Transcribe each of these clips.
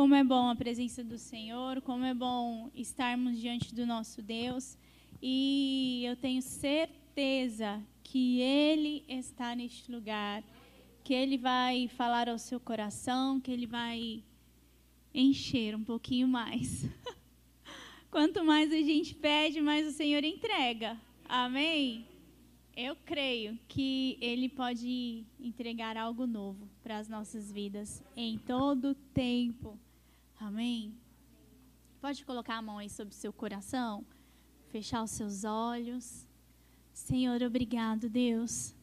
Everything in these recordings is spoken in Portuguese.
Como é bom a presença do Senhor, como é bom estarmos diante do nosso Deus. E eu tenho certeza que Ele está neste lugar, que Ele vai falar ao seu coração, que Ele vai encher um pouquinho mais. Quanto mais a gente pede, mais o Senhor entrega. Amém? Eu creio que Ele pode entregar algo novo para as nossas vidas em todo tempo. Amém? Pode colocar a mão aí sobre o seu coração, fechar os seus olhos. Senhor, obrigado, Deus.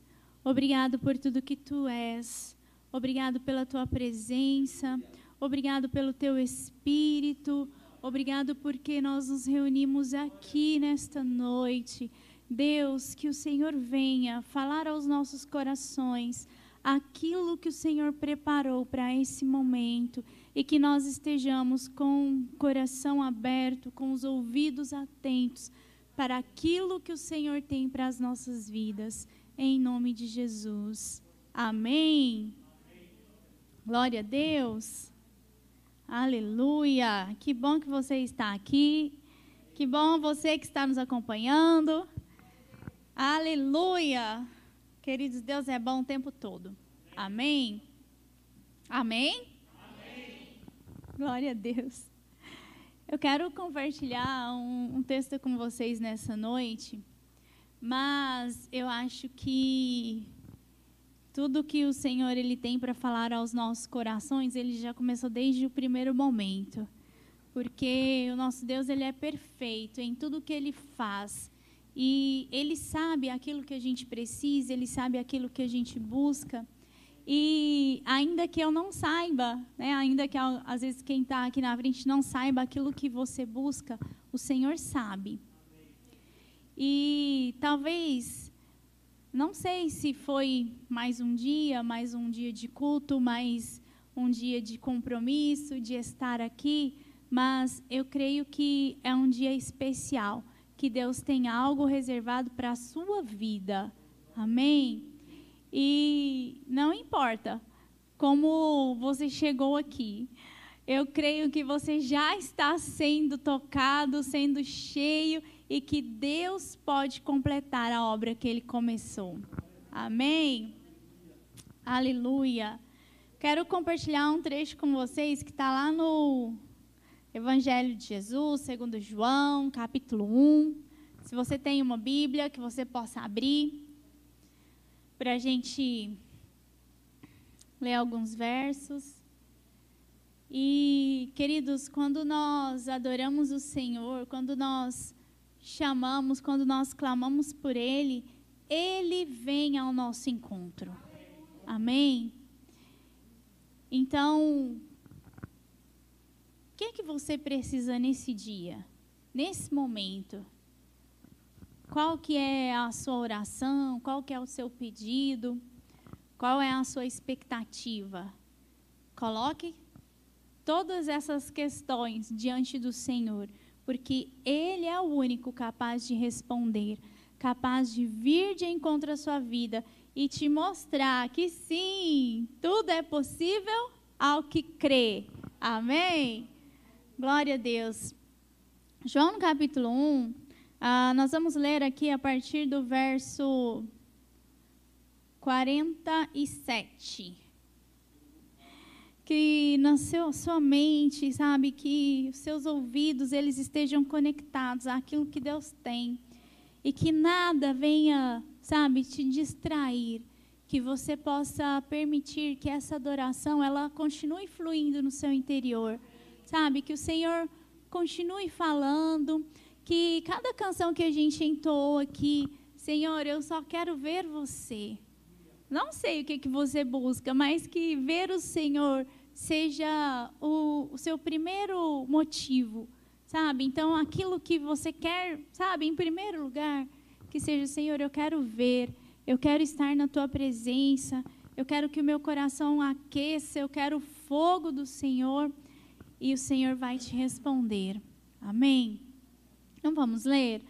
Obrigado por tudo que tu és. Obrigado pela tua presença. Obrigado pelo teu espírito. Obrigado porque nós nos reunimos aqui nesta noite Deus, que o Senhor venha falar aos nossos corações aquilo que o Senhor preparou para esse momento e que nós estejamos com o coração aberto, com os ouvidos atentos para aquilo que o Senhor tem para as nossas vidas, em nome de Jesus. Amém. Glória a Deus. Aleluia. Que bom que você está aqui. Que bom você que está nos acompanhando. Aleluia! Queridos, Deus é bom o tempo todo. Amém? Amém? Amém. Glória a Deus. Eu quero compartilhar um, um texto com vocês nessa noite, mas eu acho que tudo que o Senhor ele tem para falar aos nossos corações, ele já começou desde o primeiro momento. Porque o nosso Deus ele é perfeito em tudo que ele faz. E Ele sabe aquilo que a gente precisa, Ele sabe aquilo que a gente busca. E ainda que eu não saiba, né, ainda que às vezes quem está aqui na frente não saiba aquilo que você busca, o Senhor sabe. E talvez, não sei se foi mais um dia, mais um dia de culto, mais um dia de compromisso, de estar aqui, mas eu creio que é um dia especial que Deus tem algo reservado para a sua vida. Amém? E não importa como você chegou aqui. Eu creio que você já está sendo tocado, sendo cheio e que Deus pode completar a obra que ele começou. Amém? Aleluia. Quero compartilhar um trecho com vocês que está lá no Evangelho de Jesus, segundo João, capítulo 1. Se você tem uma Bíblia, que você possa abrir para a gente ler alguns versos. E, queridos, quando nós adoramos o Senhor, quando nós chamamos, quando nós clamamos por Ele, Ele vem ao nosso encontro. Amém? Então, o que é que você precisa nesse dia, nesse momento? Qual que é a sua oração? Qual que é o seu pedido? Qual é a sua expectativa? Coloque todas essas questões diante do Senhor, porque Ele é o único capaz de responder, capaz de vir de encontro à sua vida e te mostrar que sim, tudo é possível ao que crê. Amém? Glória a Deus. João no capítulo 1, ah, nós vamos ler aqui a partir do verso 47. Que na sua mente, sabe, que os seus ouvidos eles estejam conectados àquilo que Deus tem. E que nada venha, sabe, te distrair. Que você possa permitir que essa adoração ela continue fluindo no seu interior sabe? Que o Senhor continue falando, que cada canção que a gente entoou aqui, Senhor, eu só quero ver você. Não sei o que, que você busca, mas que ver o Senhor seja o, o seu primeiro motivo, sabe? Então, aquilo que você quer, sabe, em primeiro lugar, que seja, Senhor, eu quero ver, eu quero estar na tua presença, eu quero que o meu coração aqueça, eu quero o fogo do Senhor e o Senhor vai te responder. Amém? Então vamos ler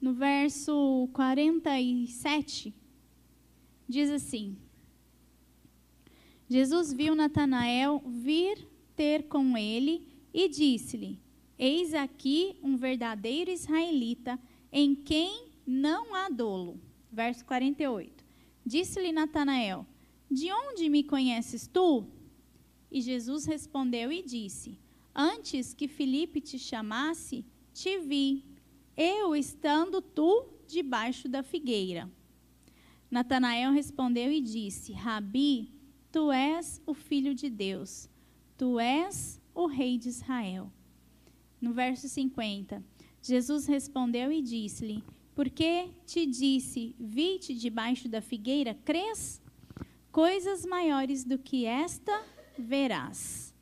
no verso 47. Diz assim: Jesus viu Natanael vir ter com ele e disse-lhe: Eis aqui um verdadeiro israelita, em quem não há dolo. Verso 48. Disse-lhe Natanael: De onde me conheces tu? E Jesus respondeu e disse: Antes que Filipe te chamasse, te vi, eu estando tu debaixo da figueira. Natanael respondeu e disse: Rabi, tu és o filho de Deus, tu és o rei de Israel. No verso 50, Jesus respondeu e disse-lhe: Porque te disse, vi-te debaixo da figueira, crês? Coisas maiores do que esta verás.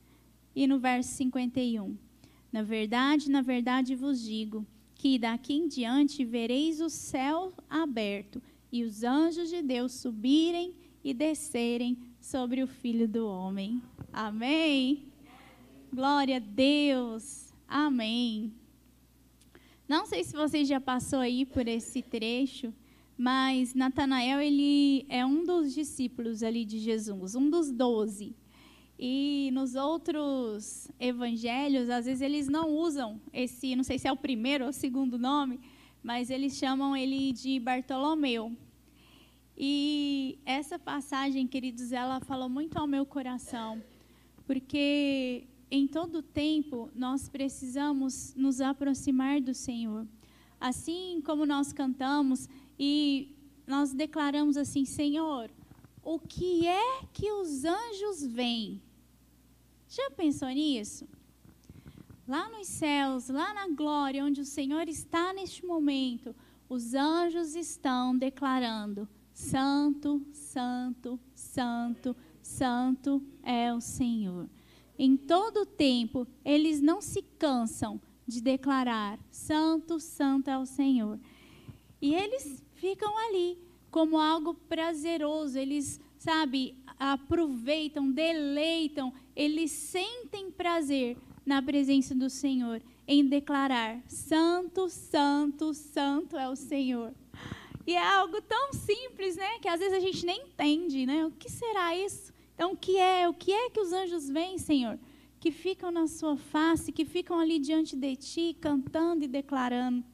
E no verso 51, Na verdade, na verdade vos digo, que daqui em diante vereis o céu aberto e os anjos de Deus subirem e descerem sobre o Filho do Homem. Amém. Glória a Deus. Amém. Não sei se você já passou aí por esse trecho, mas Natanael ele é um dos discípulos ali de Jesus, um dos doze. E nos outros evangelhos, às vezes eles não usam esse, não sei se é o primeiro ou o segundo nome, mas eles chamam ele de Bartolomeu. E essa passagem, queridos, ela falou muito ao meu coração, porque em todo tempo nós precisamos nos aproximar do Senhor. Assim como nós cantamos e nós declaramos assim: Senhor, o que é que os anjos veem? Já pensou nisso? lá nos céus, lá na glória, onde o Senhor está neste momento, os anjos estão declarando: Santo, Santo, Santo, Santo é o Senhor. Em todo o tempo, eles não se cansam de declarar: Santo, Santo é o Senhor. E eles ficam ali como algo prazeroso, eles, sabe, aproveitam, deleitam, eles sentem prazer na presença do Senhor, em declarar: Santo, Santo, Santo é o Senhor. E é algo tão simples, né, que às vezes a gente nem entende, né? O que será isso? Então, o que é? O que é que os anjos veem, Senhor? Que ficam na sua face, que ficam ali diante de ti, cantando e declarando.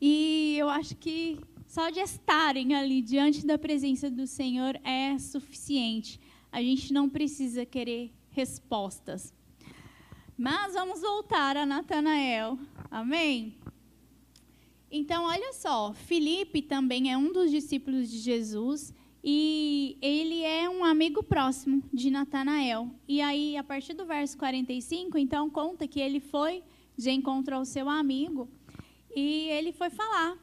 E eu acho que só de estarem ali diante da presença do Senhor é suficiente. A gente não precisa querer respostas. Mas vamos voltar a Natanael. Amém? Então, olha só, Felipe também é um dos discípulos de Jesus e ele é um amigo próximo de Natanael. E aí, a partir do verso 45, então conta que ele foi de encontro ao seu amigo e ele foi falar: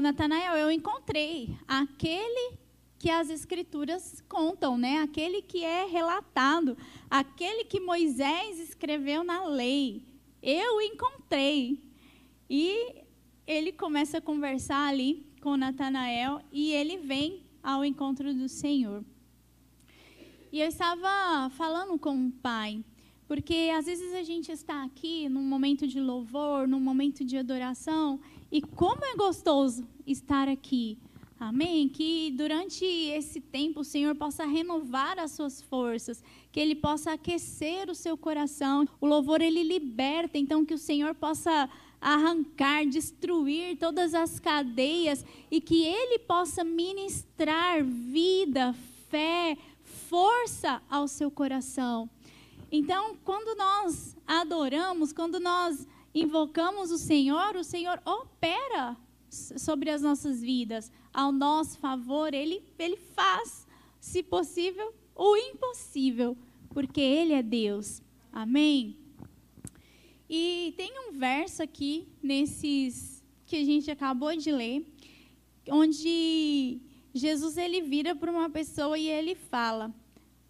Natanael, eu encontrei aquele que as escrituras contam, né? Aquele que é relatado, aquele que Moisés escreveu na lei. Eu encontrei. E ele começa a conversar ali com Natanael e ele vem ao encontro do Senhor. E eu estava falando com o pai, porque às vezes a gente está aqui num momento de louvor, num momento de adoração, e como é gostoso estar aqui Amém? Que durante esse tempo o Senhor possa renovar as suas forças, que Ele possa aquecer o seu coração. O louvor ele liberta, então que o Senhor possa arrancar, destruir todas as cadeias e que Ele possa ministrar vida, fé, força ao seu coração. Então, quando nós adoramos, quando nós invocamos o Senhor, o Senhor opera sobre as nossas vidas, ao nosso favor, Ele, ele faz, se possível, o impossível, porque Ele é Deus. Amém? E tem um verso aqui, nesses que a gente acabou de ler, onde Jesus ele vira para uma pessoa e ele fala: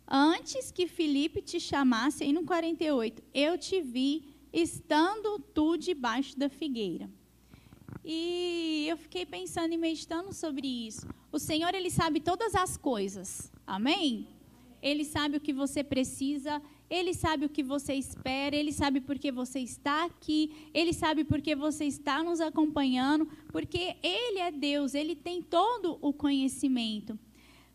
Antes que Felipe te chamasse, aí no 48, eu te vi estando tu debaixo da figueira. E eu fiquei pensando e meditando sobre isso. O Senhor, Ele sabe todas as coisas. Amém? Ele sabe o que você precisa, Ele sabe o que você espera, Ele sabe por que você está aqui, Ele sabe por que você está nos acompanhando, porque Ele é Deus, Ele tem todo o conhecimento.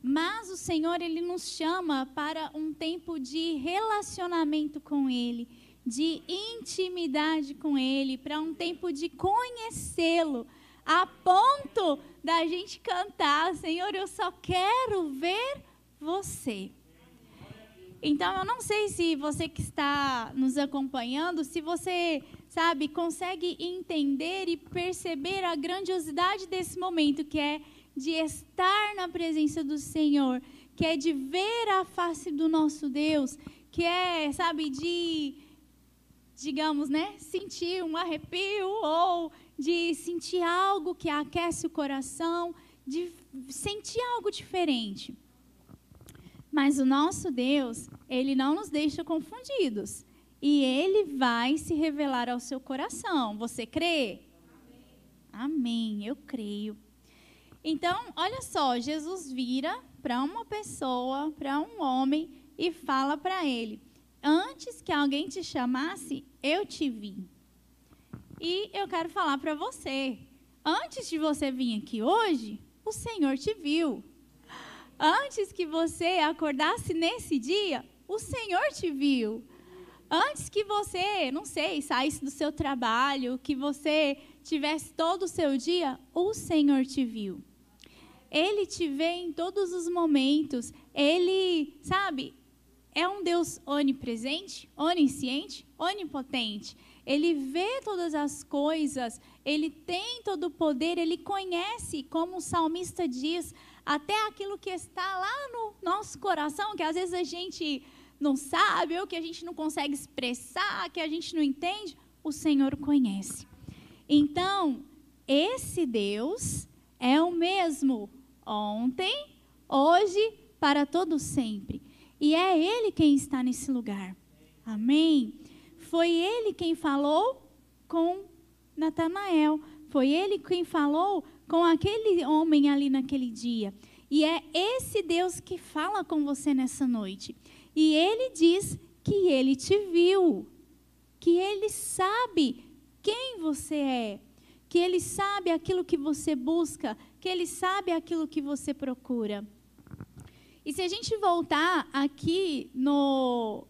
Mas o Senhor, Ele nos chama para um tempo de relacionamento com Ele, de intimidade com Ele, para um tempo de conhecê-lo, a ponto da gente cantar: Senhor, eu só quero ver você. Então, eu não sei se você que está nos acompanhando, se você, sabe, consegue entender e perceber a grandiosidade desse momento, que é de estar na presença do Senhor, que é de ver a face do nosso Deus, que é, sabe, de, digamos, né, sentir um arrepio ou de sentir algo que aquece o coração, de sentir algo diferente. Mas o nosso Deus, ele não nos deixa confundidos. E ele vai se revelar ao seu coração. Você crê? Amém, Amém eu creio. Então, olha só, Jesus vira para uma pessoa, para um homem, e fala para ele: Antes que alguém te chamasse, eu te vi. E eu quero falar para você: antes de você vir aqui hoje, o Senhor te viu. Antes que você acordasse nesse dia, o Senhor te viu. Antes que você, não sei, saísse do seu trabalho, que você tivesse todo o seu dia, o Senhor te viu. Ele te vê em todos os momentos. Ele, sabe, é um Deus onipresente, onisciente, onipotente. Ele vê todas as coisas, ele tem todo o poder, ele conhece, como o salmista diz, até aquilo que está lá no nosso coração, que às vezes a gente não sabe, ou que a gente não consegue expressar, que a gente não entende, o Senhor conhece. Então, esse Deus é o mesmo ontem, hoje, para todo sempre. E é Ele quem está nesse lugar. Amém? Foi Ele quem falou com Natanael. Foi Ele quem falou com aquele homem ali naquele dia. E é esse Deus que fala com você nessa noite. E Ele diz que Ele te viu, que Ele sabe quem você é, que Ele sabe aquilo que você busca, que Ele sabe aquilo que você procura. E se a gente voltar aqui no,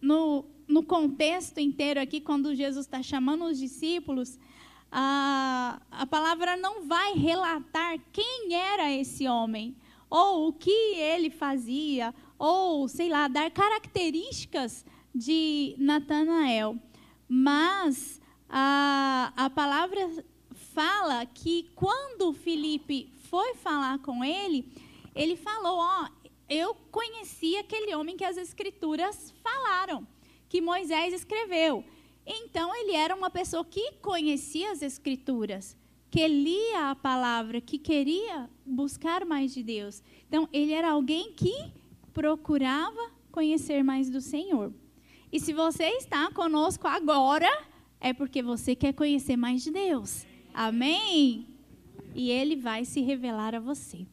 no, no contexto inteiro aqui, quando Jesus está chamando os discípulos, a, a palavra não vai relatar quem era esse homem, ou o que ele fazia, ou, sei lá, dar características de Natanael. Mas a, a palavra fala que quando Felipe foi falar com ele, ele falou: Ó, eu conheci aquele homem que as escrituras falaram, que Moisés escreveu. Então ele era uma pessoa que conhecia as escrituras, que lia a palavra, que queria buscar mais de Deus. Então ele era alguém que procurava conhecer mais do Senhor. E se você está conosco agora, é porque você quer conhecer mais de Deus. Amém? E ele vai se revelar a você.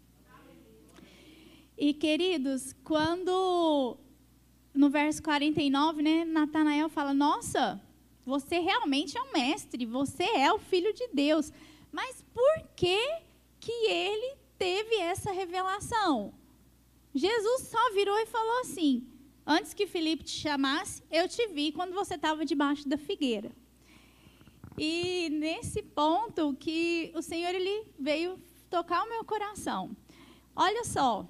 E queridos, quando no verso 49, né, Natanael fala: "Nossa, você realmente é um mestre, você é o filho de Deus". Mas por que que ele teve essa revelação? Jesus só virou e falou assim: Antes que Felipe te chamasse, eu te vi quando você estava debaixo da figueira. E nesse ponto que o Senhor ele veio tocar o meu coração. Olha só,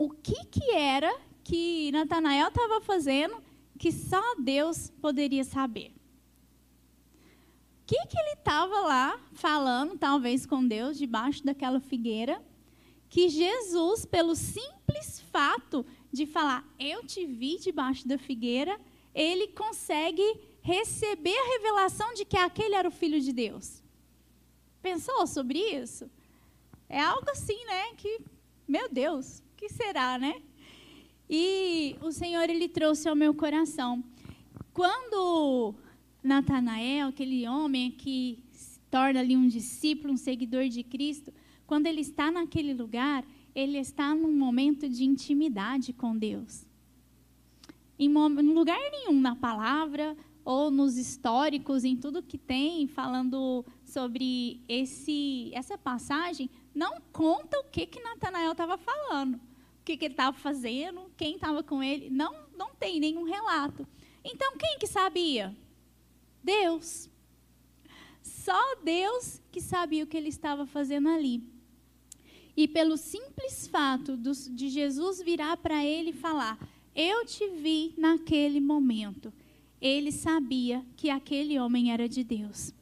o que que era que Natanael estava fazendo que só Deus poderia saber? O que que ele estava lá falando, talvez com Deus, debaixo daquela figueira, que Jesus, pelo simples fato de falar, eu te vi debaixo da figueira, ele consegue receber a revelação de que aquele era o filho de Deus. Pensou sobre isso? É algo assim, né? Que, meu Deus, que será, né? E o Senhor ele trouxe ao meu coração. Quando Natanael, aquele homem que se torna ali um discípulo, um seguidor de Cristo, quando ele está naquele lugar, ele está num momento de intimidade com Deus. Em lugar nenhum na palavra, ou nos históricos, em tudo que tem falando sobre esse, essa passagem, não conta o que que Natanael estava falando, o que, que ele estava fazendo, quem estava com ele, não, não tem nenhum relato. Então, quem que sabia? Deus. Só Deus que sabia o que ele estava fazendo ali. E pelo simples fato de Jesus virar para ele e falar: Eu te vi naquele momento. Ele sabia que aquele homem era de Deus.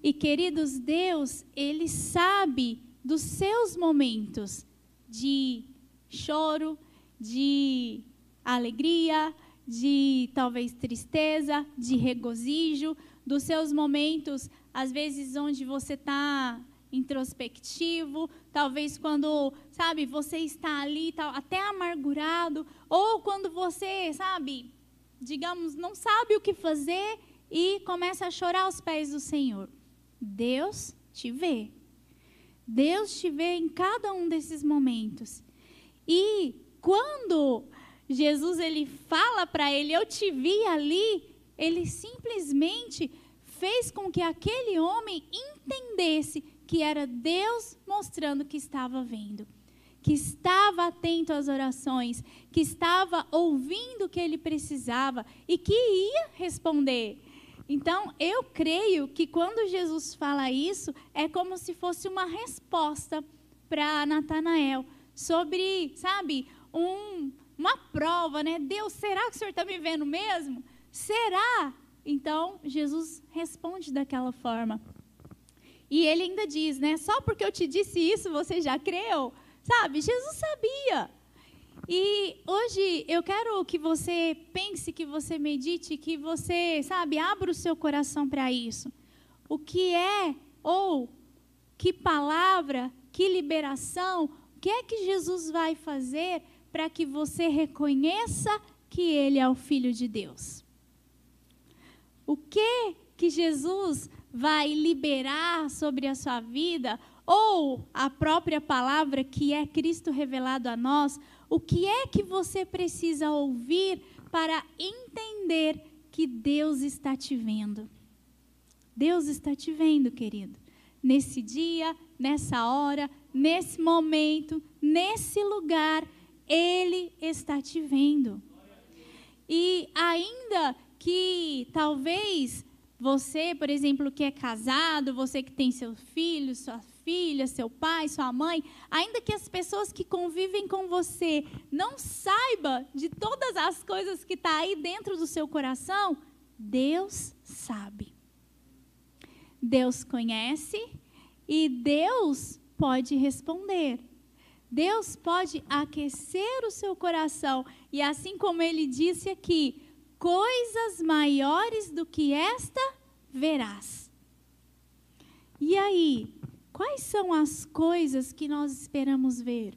E queridos, Deus, ele sabe dos seus momentos de choro, de alegria, de talvez tristeza, de regozijo, dos seus momentos, às vezes, onde você está introspectivo, talvez quando, sabe, você está ali tal, até amargurado, ou quando você, sabe, digamos, não sabe o que fazer e começa a chorar aos pés do Senhor. Deus te vê. Deus te vê em cada um desses momentos. E quando Jesus ele fala para ele, eu te vi ali, ele simplesmente fez com que aquele homem entendesse que era Deus mostrando que estava vendo, que estava atento às orações, que estava ouvindo o que ele precisava e que ia responder. Então, eu creio que quando Jesus fala isso, é como se fosse uma resposta para Natanael sobre, sabe, um, uma prova, né? Deus, será que o senhor está me vendo mesmo? Será? Então, Jesus responde daquela forma. E ele ainda diz, né? Só porque eu te disse isso, você já creu? Sabe? Jesus sabia. E hoje eu quero que você pense, que você medite, que você, sabe, abra o seu coração para isso. O que é, ou que palavra, que liberação, que é que Jesus vai fazer para que você reconheça que Ele é o Filho de Deus? O que que Jesus vai liberar sobre a sua vida, ou a própria palavra que é Cristo revelado a nós, o que é que você precisa ouvir para entender que Deus está te vendo? Deus está te vendo, querido. Nesse dia, nessa hora, nesse momento, nesse lugar, Ele está te vendo. E ainda que talvez você, por exemplo, que é casado, você que tem seu filho, sua filha, seu pai, sua mãe, ainda que as pessoas que convivem com você não saiba de todas as coisas que está aí dentro do seu coração, Deus sabe. Deus conhece e Deus pode responder. Deus pode aquecer o seu coração e assim como ele disse aqui, coisas maiores do que esta verás. E aí, quais são as coisas que nós esperamos ver?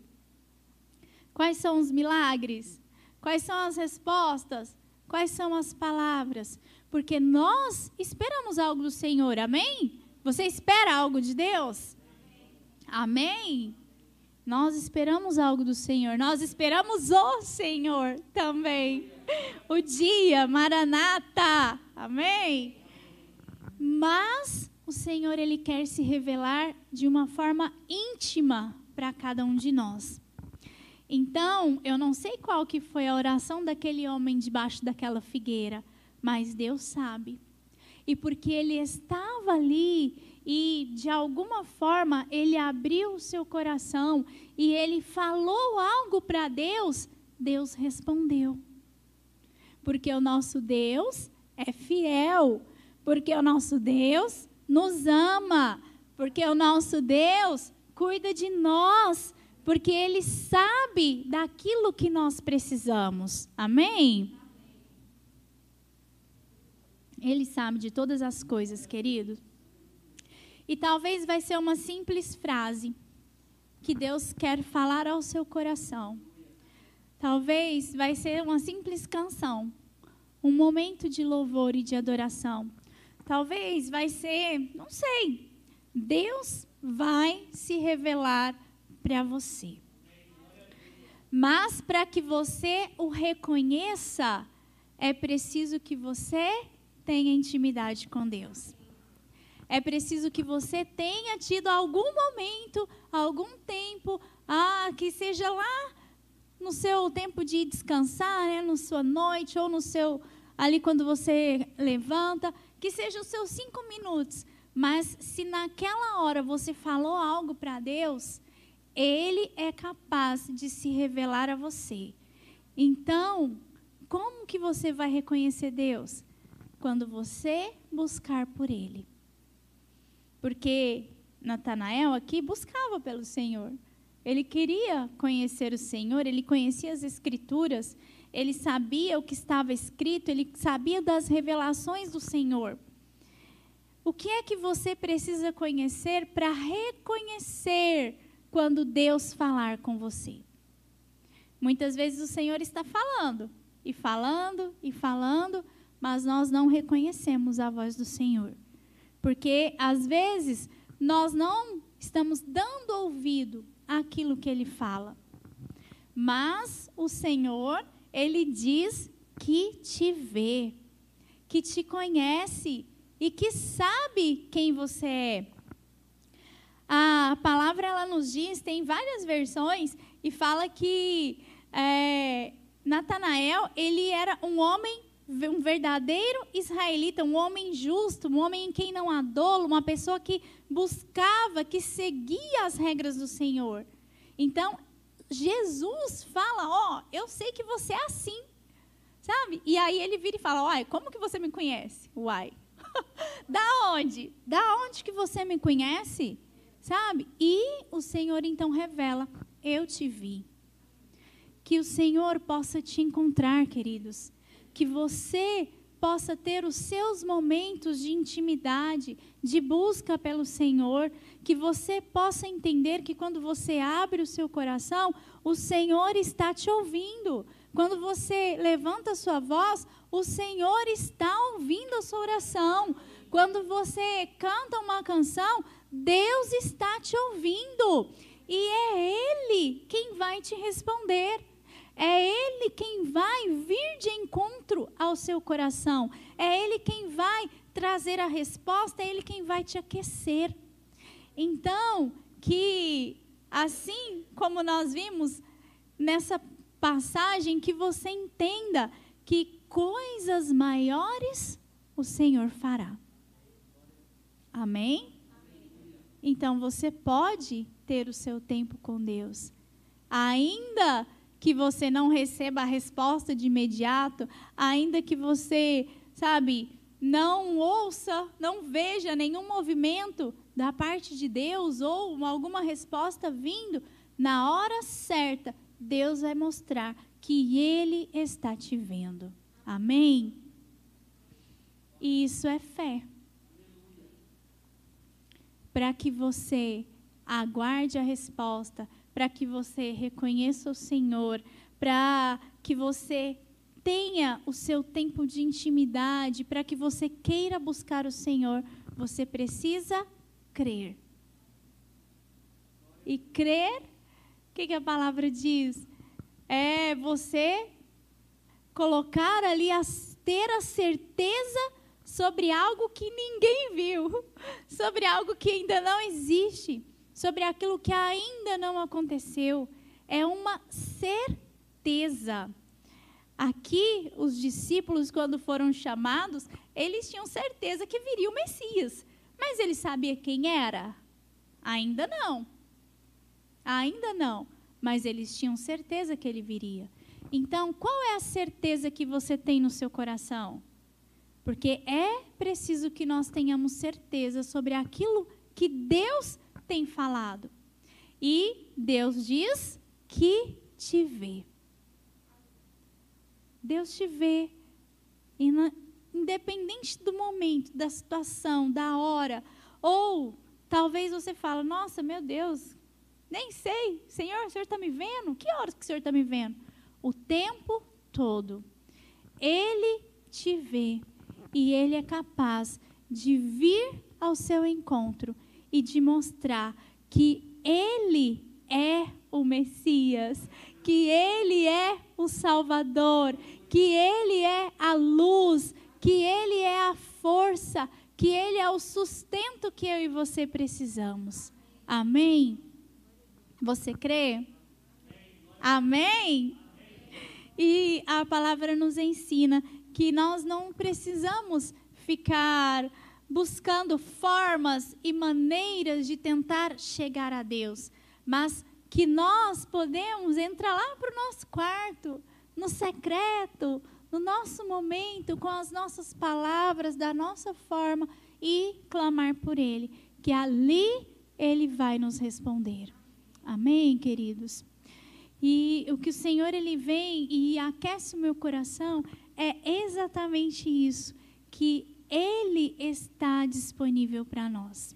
Quais são os milagres? Quais são as respostas? Quais são as palavras? Porque nós esperamos algo do Senhor, amém? Você espera algo de Deus? Amém? Nós esperamos algo do Senhor, nós esperamos o Senhor também. O dia, Maranata, amém? Mas o Senhor, Ele quer se revelar de uma forma íntima para cada um de nós. Então, eu não sei qual que foi a oração daquele homem debaixo daquela figueira, mas Deus sabe. E porque ele estava ali e de alguma forma ele abriu o seu coração e ele falou algo para Deus, Deus respondeu. Porque o nosso Deus é fiel, porque o nosso Deus nos ama, porque o nosso Deus cuida de nós, porque ele sabe daquilo que nós precisamos. Amém? Ele sabe de todas as coisas, querido. E talvez vai ser uma simples frase que Deus quer falar ao seu coração. Talvez vai ser uma simples canção, um momento de louvor e de adoração. Talvez vai ser, não sei, Deus vai se revelar para você. Mas para que você o reconheça, é preciso que você tenha intimidade com Deus É preciso que você tenha tido algum momento, algum tempo, ah, que seja lá no seu tempo de descansar, né, na sua noite ou no seu ali quando você levanta, que seja os seus cinco minutos. Mas se naquela hora você falou algo para Deus, Ele é capaz de se revelar a você. Então, como que você vai reconhecer Deus? Quando você buscar por Ele. Porque Natanael aqui buscava pelo Senhor. Ele queria conhecer o Senhor, ele conhecia as Escrituras, ele sabia o que estava escrito, ele sabia das revelações do Senhor. O que é que você precisa conhecer para reconhecer quando Deus falar com você? Muitas vezes o Senhor está falando, e falando, e falando, mas nós não reconhecemos a voz do Senhor. Porque às vezes nós não estamos dando ouvido àquilo que ele fala. Mas o Senhor, ele diz que te vê, que te conhece e que sabe quem você é. A palavra ela nos diz, tem várias versões e fala que é, Natanael ele era um homem, um verdadeiro israelita, um homem justo, um homem em quem não há dolo, uma pessoa que buscava, que seguia as regras do Senhor. Então Jesus fala, ó, oh, eu sei que você é assim, sabe? E aí ele vira e fala, uai, como que você me conhece? Uai, da onde? Da onde que você me conhece? Sabe? E o Senhor então revela: Eu te vi. Que o Senhor possa te encontrar, queridos. Que você possa ter os seus momentos de intimidade, de busca pelo Senhor, que você possa entender que quando você abre o seu coração, o Senhor está te ouvindo. Quando você levanta a sua voz, o Senhor está ouvindo a sua oração. Quando você canta uma canção, Deus está te ouvindo. E é Ele quem vai te responder. É Ele quem vai vir de encontro ao seu coração. É Ele quem vai trazer a resposta. É Ele quem vai te aquecer. Então, que assim como nós vimos nessa passagem que você entenda que coisas maiores o Senhor fará. Amém? Então você pode ter o seu tempo com Deus. Ainda que você não receba a resposta de imediato, ainda que você, sabe, não ouça, não veja nenhum movimento da parte de Deus ou alguma resposta vindo, na hora certa, Deus vai mostrar que Ele está te vendo. Amém? Isso é fé. Para que você aguarde a resposta, para que você reconheça o Senhor, para que você tenha o seu tempo de intimidade, para que você queira buscar o Senhor, você precisa crer. E crer o que, que a palavra diz? É você colocar ali, ter a certeza sobre algo que ninguém viu, sobre algo que ainda não existe, sobre aquilo que ainda não aconteceu. É uma certeza. Aqui, os discípulos, quando foram chamados, eles tinham certeza que viria o Messias. Mas eles sabiam quem era? Ainda não. Ainda não, mas eles tinham certeza que ele viria. Então, qual é a certeza que você tem no seu coração? Porque é preciso que nós tenhamos certeza sobre aquilo que Deus tem falado. E Deus diz que te vê. Deus te vê. Independente do momento, da situação, da hora, ou talvez você fala, nossa, meu Deus, nem sei. Senhor, o Senhor está me vendo? Que horas que o Senhor está me vendo? O tempo todo. Ele te vê e ele é capaz de vir ao seu encontro e de mostrar que ele é o Messias, que ele é o Salvador, que ele é a luz, que ele é a força, que Ele é o sustento que eu e você precisamos. Amém? Você crê? Amém? E a palavra nos ensina que nós não precisamos ficar buscando formas e maneiras de tentar chegar a Deus, mas que nós podemos entrar lá para o nosso quarto, no secreto, no nosso momento, com as nossas palavras, da nossa forma e clamar por Ele, que ali Ele vai nos responder. Amém, queridos? E o que o Senhor ele vem e aquece o meu coração é exatamente isso, que ele está disponível para nós.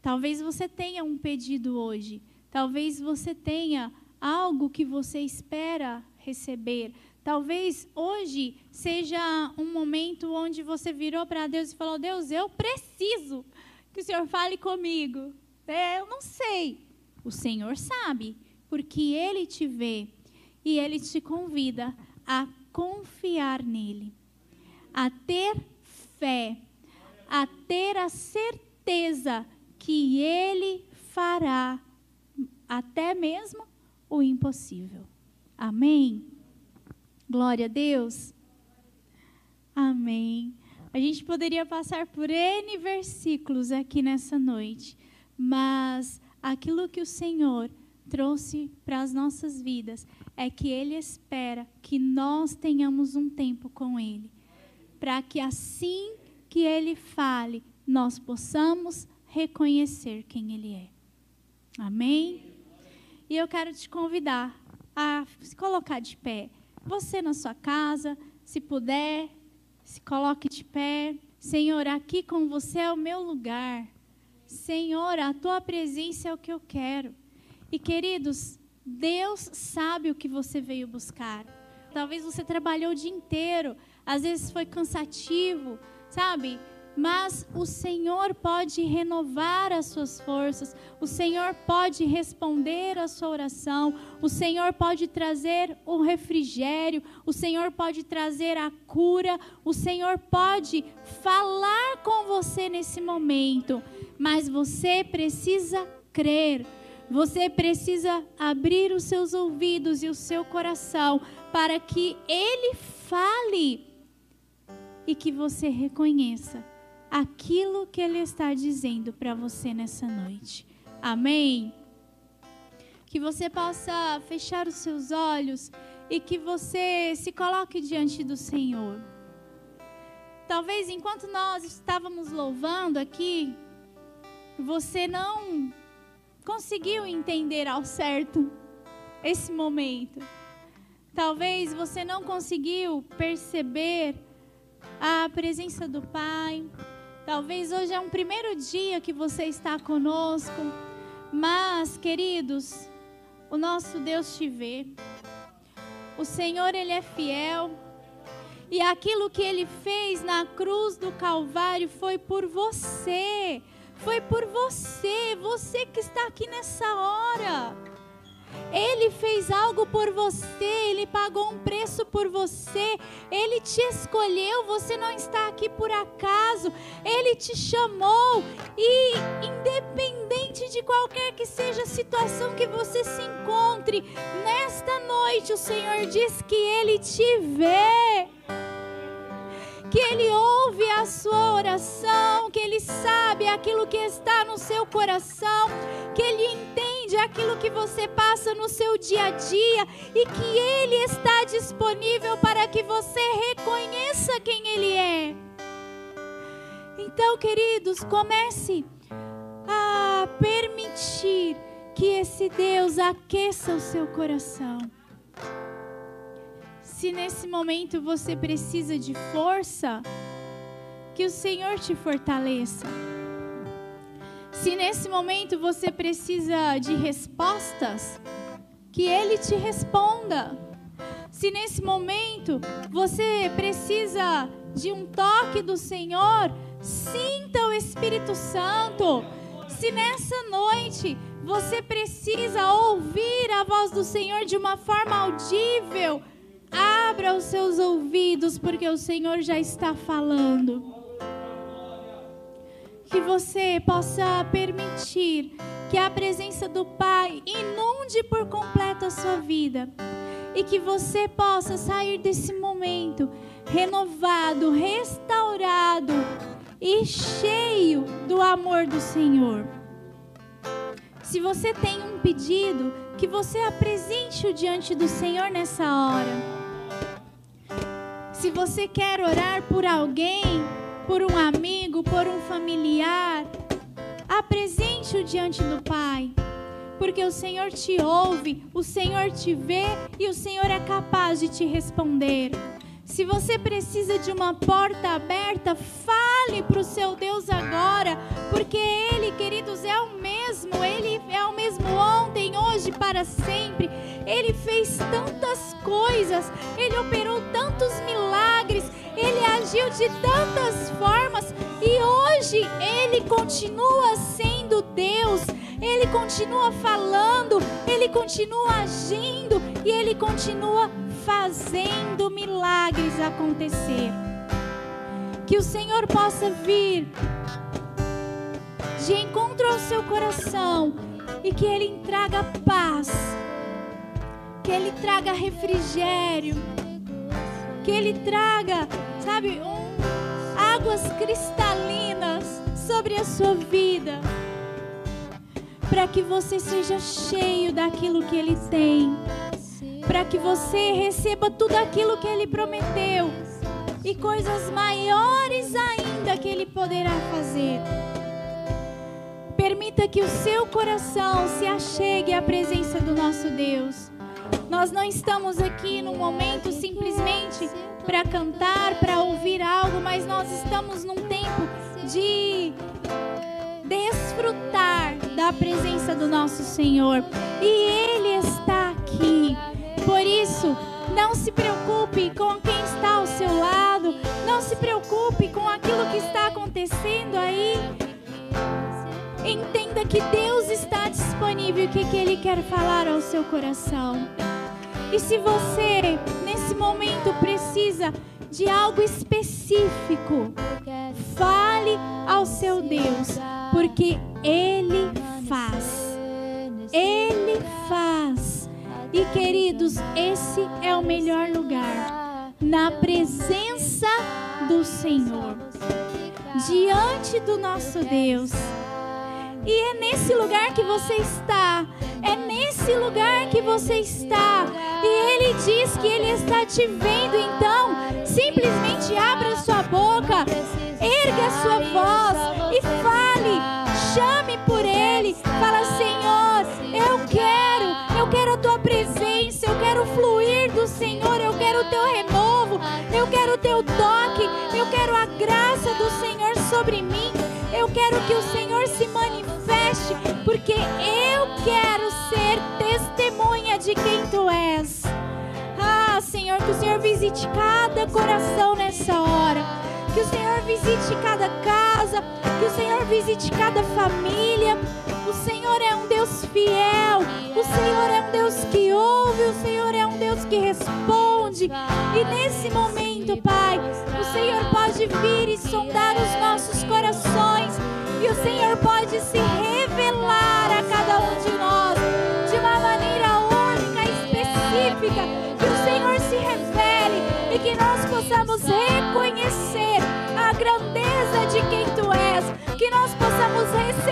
Talvez você tenha um pedido hoje, talvez você tenha algo que você espera receber. Talvez hoje seja um momento onde você virou para Deus e falou: Deus, eu preciso que o Senhor fale comigo. É, eu não sei. O Senhor sabe, porque Ele te vê e Ele te convida a confiar nele, a ter fé, a ter a certeza que Ele fará até mesmo o impossível. Amém? Glória a Deus. Amém. A gente poderia passar por N versículos aqui nessa noite, mas aquilo que o Senhor trouxe para as nossas vidas é que Ele espera que nós tenhamos um tempo com Ele, para que assim que Ele fale, nós possamos reconhecer quem Ele é. Amém? E eu quero te convidar a se colocar de pé. Você na sua casa, se puder, se coloque de pé. Senhor, aqui com você é o meu lugar. Senhor, a tua presença é o que eu quero. E queridos, Deus sabe o que você veio buscar. Talvez você trabalhou o dia inteiro, às vezes foi cansativo, sabe? Mas o Senhor pode renovar as suas forças, o Senhor pode responder a sua oração, o Senhor pode trazer o refrigério, o Senhor pode trazer a cura, o Senhor pode falar com você nesse momento, mas você precisa crer. Você precisa abrir os seus ouvidos e o seu coração para que Ele fale e que você reconheça aquilo que Ele está dizendo para você nessa noite. Amém? Que você possa fechar os seus olhos e que você se coloque diante do Senhor. Talvez enquanto nós estávamos louvando aqui, você não conseguiu entender ao certo esse momento. Talvez você não conseguiu perceber a presença do Pai. Talvez hoje é um primeiro dia que você está conosco. Mas, queridos, o nosso Deus te vê. O Senhor, Ele é fiel. E aquilo que Ele fez na cruz do Calvário foi por você. Foi por você, você que está aqui nessa hora. Ele fez algo por você, ele pagou um preço por você, ele te escolheu, você não está aqui por acaso, ele te chamou e, independente de qualquer que seja a situação que você se encontre, nesta noite o Senhor diz que ele te vê que Ele ouve a sua oração, que Ele sabe aquilo que está no seu coração, que Ele entende aquilo que você passa no seu dia a dia e que Ele está disponível para que você reconheça quem Ele é. Então, queridos, comece a permitir que esse Deus aqueça o seu coração. Se nesse momento você precisa de força, que o Senhor te fortaleça. Se nesse momento você precisa de respostas, que Ele te responda. Se nesse momento você precisa de um toque do Senhor, sinta o Espírito Santo. Se nessa noite você precisa ouvir a voz do Senhor de uma forma audível, Abra os seus ouvidos, porque o Senhor já está falando. que você possa permitir que a presença do Pai inunde por completo a sua vida e que você possa sair desse momento renovado, restaurado e cheio do amor do Senhor. Se você tem um pedido, que você apresente-o diante do Senhor nessa hora. Se você quer orar por alguém, por um amigo, por um familiar, apresente-o diante do Pai. Porque o Senhor te ouve, o Senhor te vê e o Senhor é capaz de te responder. Se você precisa de uma porta aberta, fale para o seu Deus agora, porque Ele, queridos, é o mesmo, Ele é o mesmo ontem, hoje, para sempre. Ele fez tantas coisas, Ele operou tantos milagres, Ele agiu de tantas formas e hoje Ele continua sendo Deus, Ele continua falando, Ele continua agindo e Ele continua fazendo milagres acontecer. Que o Senhor possa vir de encontro ao seu coração e que Ele traga paz, que Ele traga refrigério, que Ele traga, sabe, águas cristalinas sobre a sua vida, para que você seja cheio daquilo que Ele tem para que você receba tudo aquilo que Ele prometeu e coisas maiores ainda que Ele poderá fazer. Permita que o seu coração se achegue à presença do nosso Deus. Nós não estamos aqui num momento simplesmente para cantar, para ouvir algo, mas nós estamos num tempo de desfrutar da presença do nosso Senhor. E Ele está aqui. Por isso, não se preocupe com quem está ao seu lado, não se preocupe com aquilo que está acontecendo aí. Entenda que Deus está disponível e que, que Ele quer falar ao seu coração. E se você, nesse momento, precisa de algo específico, fale ao seu Deus, porque Ele faz. Ele faz. E queridos, esse é o melhor lugar na presença do Senhor, diante do nosso Deus. E é nesse lugar que você está. É nesse lugar que você está. E Ele diz que Ele está te vendo. Então, simplesmente abra sua boca, erga sua voz e fale. Chame por Ele. Fala, Senhor, eu quero eu quero a tua presença, eu quero fluir do Senhor, eu quero o teu renovo, eu quero o teu toque, eu quero a graça do Senhor sobre mim. Eu quero que o Senhor se manifeste, porque eu quero ser testemunha de quem tu és. Ah, Senhor, que o Senhor visite cada coração nessa hora. Que o Senhor visite cada casa, que o Senhor visite cada família. O Senhor é um Deus fiel. O Senhor é um Deus que ouve. O Senhor é um Deus que responde. E nesse momento, Pai, o Senhor pode vir e sondar os nossos corações. E o Senhor pode se possamos reconhecer a grandeza de quem Tu és. Que nós possamos receber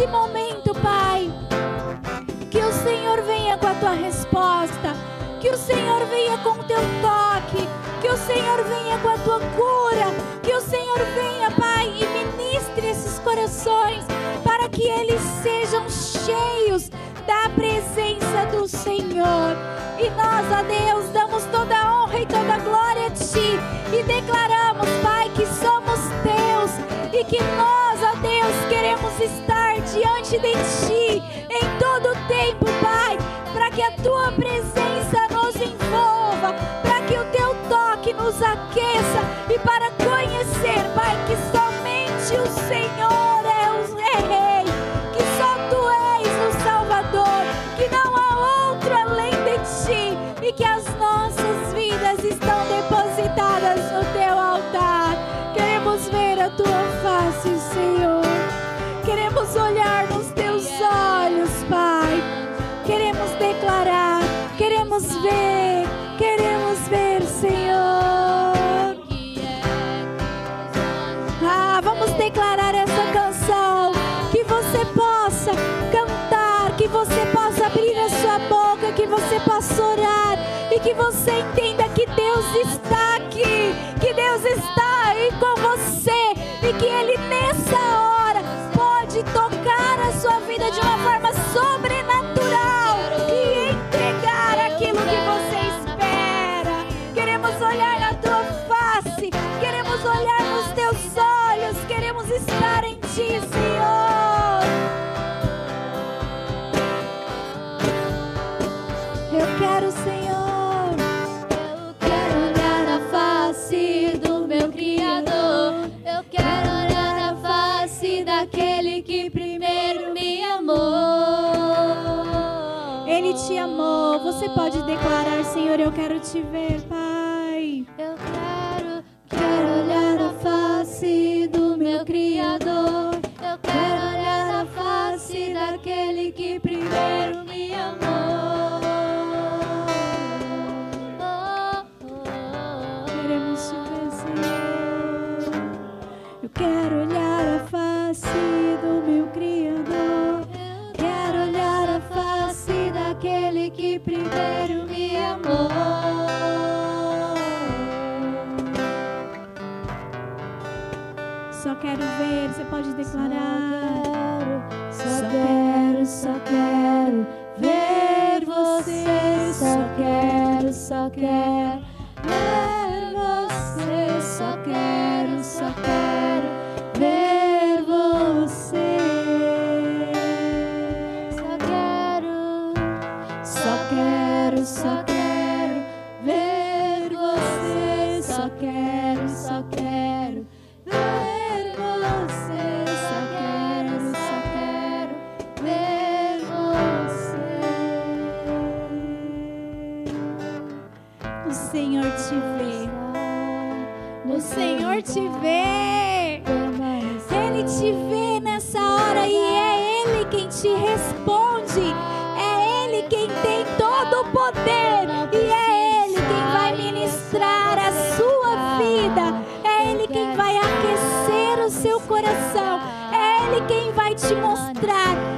nesse momento Pai. Que o Senhor venha com a tua resposta. Que o Senhor venha com o teu toque. Que o Senhor venha com a tua cura. Que o Senhor venha, Pai, e ministre esses corações para que eles sejam cheios da presença do Senhor. E nós, ó Deus, damos toda a honra e toda a glória a Ti e declaramos, Pai, que somos Deus e que nós, ó Deus, queremos de Ti em todo tempo, Pai, para que a Tua presença que você entenda que Deus está aqui, que Deus está aí com você e que Ele nessa hora Ele te amou. Você pode declarar, Senhor, eu quero te ver, Pai. Eu quero, quero olhar a face do meu Criador. Eu quero olhar a face daquele que primeiro quero ver, você pode declarar. Só quero, só quero ver você. Só quero, só quero Senhor te vê. O Senhor te vê. Ele te vê nessa hora e é Ele quem te responde. É Ele quem tem todo o poder e é Ele quem vai ministrar a sua vida. É Ele quem vai aquecer o seu coração. É Ele quem vai te mostrar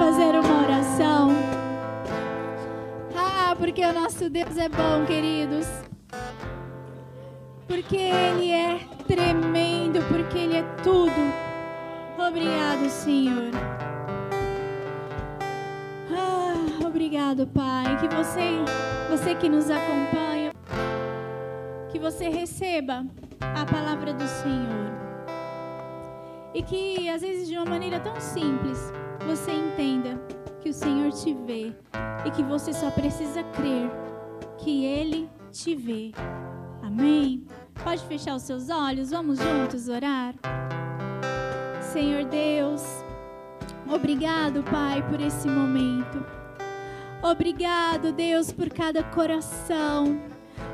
fazer uma oração. Ah, porque o nosso Deus é bom, queridos. Porque Ele é tremendo, porque Ele é tudo. Obrigado, Senhor. Ah, obrigado, Pai. Que você, você que nos acompanha, que você receba a palavra do Senhor. E que às vezes de uma maneira tão simples você entenda que o Senhor te vê e que você só precisa crer que Ele te vê. Amém? Pode fechar os seus olhos, vamos juntos orar. Senhor Deus, obrigado, Pai, por esse momento. Obrigado, Deus, por cada coração.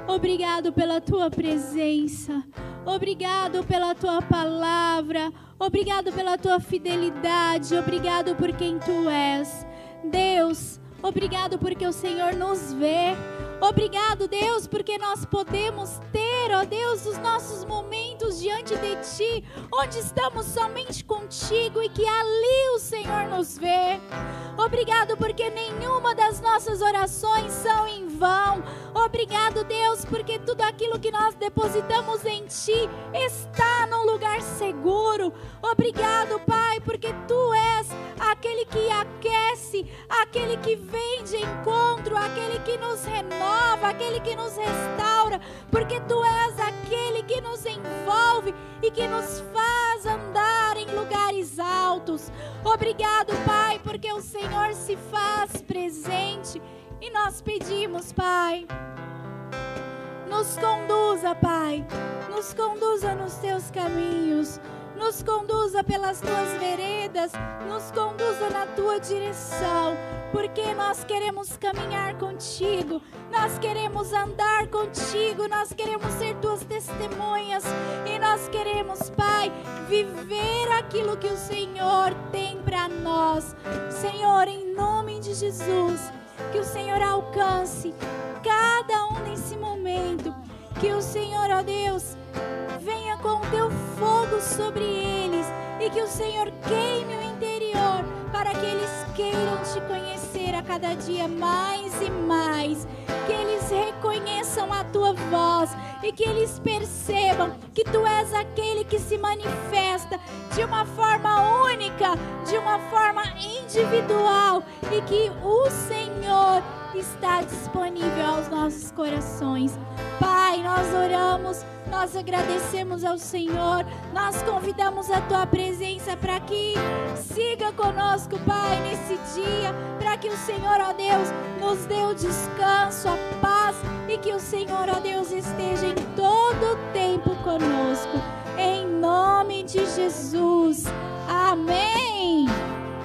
Obrigado pela tua presença. Obrigado pela tua palavra. Obrigado pela tua fidelidade. Obrigado por quem tu és. Deus, obrigado porque o Senhor nos vê. Obrigado, Deus, porque nós podemos ter, ó Deus, os nossos momentos diante de Ti, onde estamos somente contigo e que ali o Senhor nos vê. Obrigado porque nenhuma das nossas orações são em vão. Obrigado, Deus, porque tudo aquilo que nós depositamos em Ti está num lugar seguro. Obrigado, Pai, porque Tu és aquele que aquece, aquele que vem de encontro aquele que nos renova, aquele que nos restaura, porque tu és aquele que nos envolve e que nos faz andar em lugares altos. Obrigado, Pai, porque o Senhor se faz presente e nós pedimos, Pai. Nos conduza, Pai. Nos conduza nos teus caminhos nos conduza pelas tuas veredas, nos conduza na tua direção, porque nós queremos caminhar contigo, nós queremos andar contigo, nós queremos ser tuas testemunhas e nós queremos, Pai, viver aquilo que o Senhor tem para nós. Senhor, em nome de Jesus, que o Senhor alcance cada um nesse momento, que o Senhor, ó Deus, venha com o teu fogo sobre eles e que o Senhor queime o interior para que eles queiram te conhecer a cada dia mais e mais, que eles reconheçam a tua voz e que eles percebam que tu és aquele que se manifesta de uma forma única, de uma forma individual e que o Senhor está disponível aos nossos corações. Pai, nós oramos nós agradecemos ao Senhor, nós convidamos a tua presença para que siga conosco, Pai, nesse dia, para que o Senhor, ó Deus, nos dê o descanso, a paz e que o Senhor, ó Deus, esteja em todo o tempo conosco. Em nome de Jesus. Amém.